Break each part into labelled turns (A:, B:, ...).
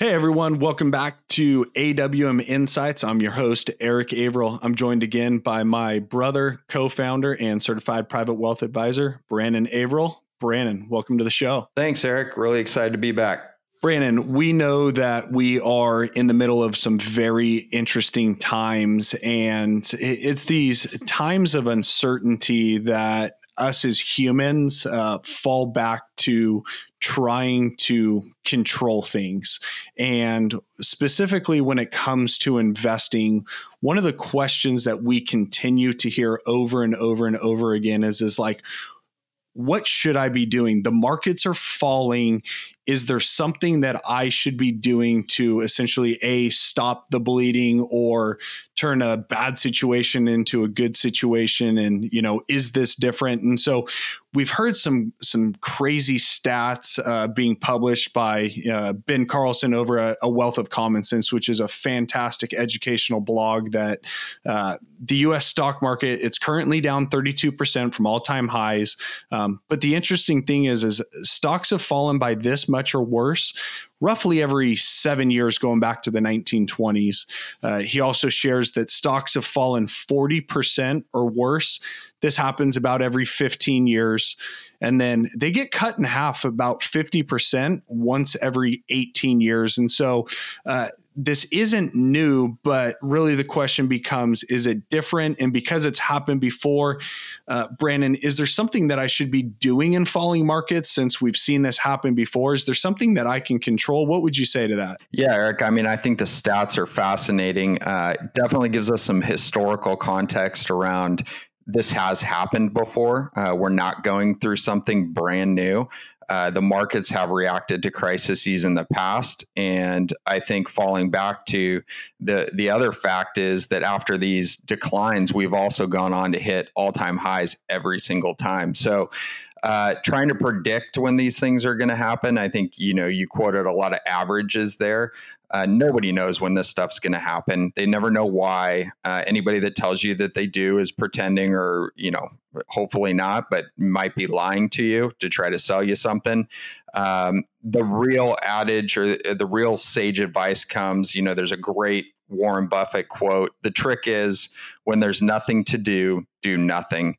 A: Hey everyone, welcome back to AWM Insights. I'm your host, Eric Averill. I'm joined again by my brother, co founder, and certified private wealth advisor, Brandon Averill. Brandon, welcome to the show.
B: Thanks, Eric. Really excited to be back.
A: Brandon, we know that we are in the middle of some very interesting times, and it's these times of uncertainty that us as humans uh, fall back to trying to control things. And specifically, when it comes to investing, one of the questions that we continue to hear over and over and over again is, is like, what should I be doing? The markets are falling. Is there something that I should be doing to essentially a stop the bleeding or turn a bad situation into a good situation? And you know, is this different? And so we've heard some some crazy stats uh, being published by uh, Ben Carlson over a, a, Wealth of Common Sense, which is a fantastic educational blog. That uh, the U.S. stock market it's currently down 32 percent from all time highs. Um, but the interesting thing is, is stocks have fallen by this much or worse roughly every seven years going back to the 1920s. Uh, he also shares that stocks have fallen 40% or worse. This happens about every 15 years. And then they get cut in half about 50% once every 18 years. And so uh, this isn't new, but really the question becomes is it different? And because it's happened before, uh, Brandon, is there something that I should be doing in falling markets since we've seen this happen before? Is there something that I can control? What would you say to that?
B: Yeah, Eric. I mean, I think the stats are fascinating. Uh, definitely gives us some historical context around this has happened before. Uh, we're not going through something brand new. Uh, the markets have reacted to crises in the past, and I think falling back to the the other fact is that after these declines, we've also gone on to hit all time highs every single time. So. Uh, trying to predict when these things are going to happen. I think you know you quoted a lot of averages there. Uh, nobody knows when this stuff's going to happen. They never know why. Uh, anybody that tells you that they do is pretending, or you know, hopefully not, but might be lying to you to try to sell you something. Um, the real adage or the real sage advice comes. You know, there's a great Warren Buffett quote. The trick is when there's nothing to do, do nothing.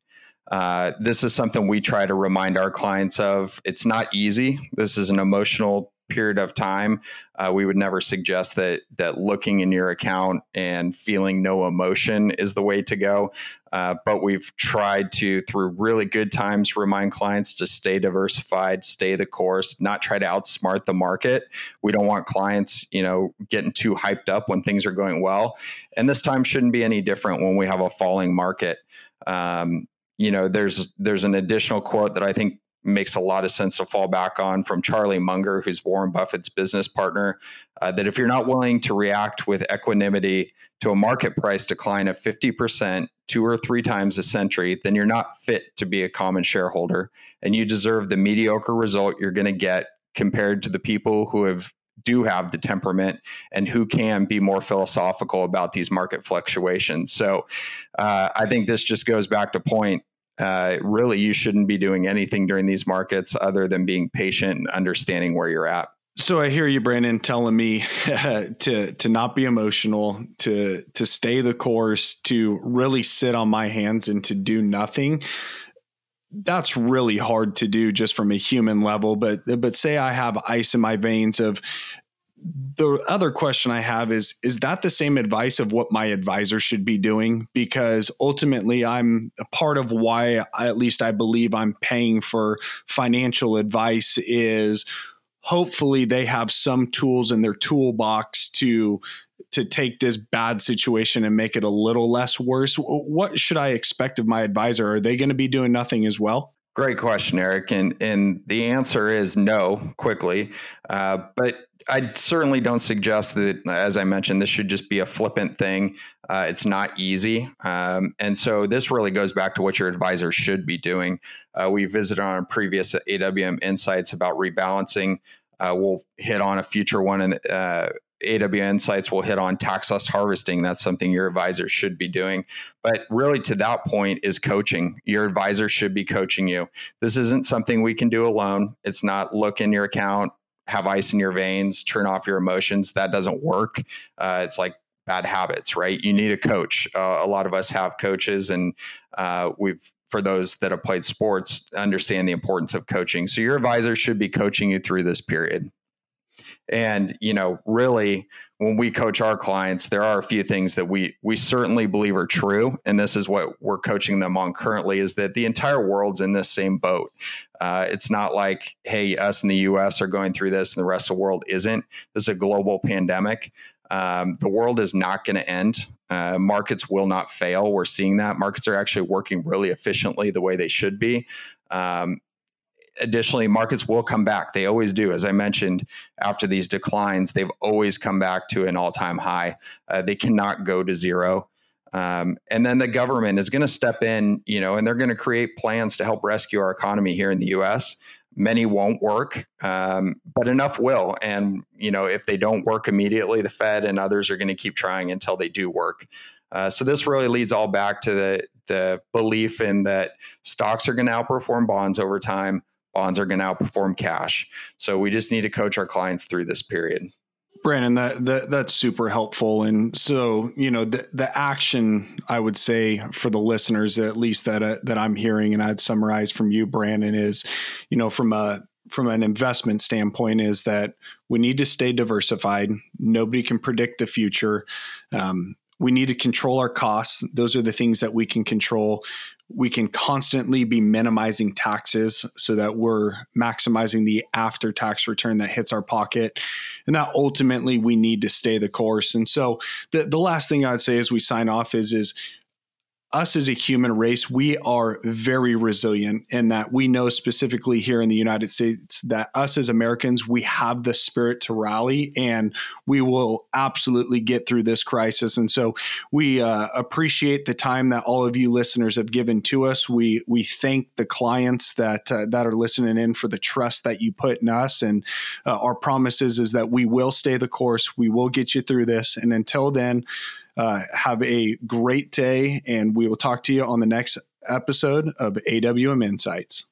B: Uh, this is something we try to remind our clients of. It's not easy. This is an emotional period of time, uh, we would never suggest that that looking in your account and feeling no emotion is the way to go. Uh, but we've tried to, through really good times, remind clients to stay diversified, stay the course, not try to outsmart the market. We don't want clients, you know, getting too hyped up when things are going well. And this time shouldn't be any different when we have a falling market. Um, you know, there's there's an additional quote that I think makes a lot of sense to fall back on from Charlie Munger, who's Warren Buffett's business partner, uh, that if you're not willing to react with equanimity to a market price decline of 50%, two or three times a century, then you're not fit to be a common shareholder. And you deserve the mediocre result you're going to get compared to the people who have do have the temperament and who can be more philosophical about these market fluctuations. So uh, I think this just goes back to point uh, really you shouldn't be doing anything during these markets other than being patient and understanding where you're at.
A: So I hear you, Brandon, telling me to to not be emotional, to to stay the course, to really sit on my hands and to do nothing. That's really hard to do just from a human level. But but say I have ice in my veins of the other question I have is is that the same advice of what my advisor should be doing? Because ultimately I'm a part of why at least I believe I'm paying for financial advice is hopefully they have some tools in their toolbox to to take this bad situation and make it a little less worse. What should I expect of my advisor? Are they going to be doing nothing as well?
B: Great question, Eric, and and the answer is no. Quickly, uh, but I certainly don't suggest that, as I mentioned, this should just be a flippant thing. Uh, it's not easy. Um, and so this really goes back to what your advisor should be doing. Uh, we visited on previous AWM Insights about rebalancing. Uh, we'll hit on a future one, and uh, AWM Insights will hit on tax loss harvesting. That's something your advisor should be doing. But really, to that point, is coaching. Your advisor should be coaching you. This isn't something we can do alone. It's not look in your account, have ice in your veins, turn off your emotions. That doesn't work. Uh, it's like bad habits, right? You need a coach. Uh, a lot of us have coaches, and uh, we've for those that have played sports understand the importance of coaching. So your advisor should be coaching you through this period. And you know, really, when we coach our clients, there are a few things that we we certainly believe are true, and this is what we're coaching them on currently: is that the entire world's in this same boat. Uh, it's not like, hey, us in the U.S. are going through this, and the rest of the world isn't. This is a global pandemic. Um, the world is not going to end. Uh, markets will not fail. We're seeing that markets are actually working really efficiently the way they should be. Um, additionally, markets will come back. They always do. As I mentioned, after these declines, they've always come back to an all time high. Uh, they cannot go to zero. Um, and then the government is going to step in, you know, and they're going to create plans to help rescue our economy here in the U.S. Many won't work, um, but enough will. And you know, if they don't work immediately, the Fed and others are going to keep trying until they do work. Uh, so this really leads all back to the the belief in that stocks are going to outperform bonds over time. Bonds are going to outperform cash. So we just need to coach our clients through this period.
A: Brandon, that, that that's super helpful. And so, you know, the the action I would say for the listeners, at least that uh, that I'm hearing, and I'd summarize from you, Brandon, is, you know, from a from an investment standpoint, is that we need to stay diversified. Nobody can predict the future. Um, we need to control our costs. Those are the things that we can control we can constantly be minimizing taxes so that we're maximizing the after tax return that hits our pocket. And that ultimately we need to stay the course. And so the, the last thing i'd say as we sign off is is us as a human race, we are very resilient in that we know specifically here in the United States that us as Americans, we have the spirit to rally and we will absolutely get through this crisis. And so we uh, appreciate the time that all of you listeners have given to us. We we thank the clients that uh, that are listening in for the trust that you put in us. And uh, our promises is that we will stay the course. We will get you through this. And until then, uh, have a great day, and we will talk to you on the next episode of AWM Insights.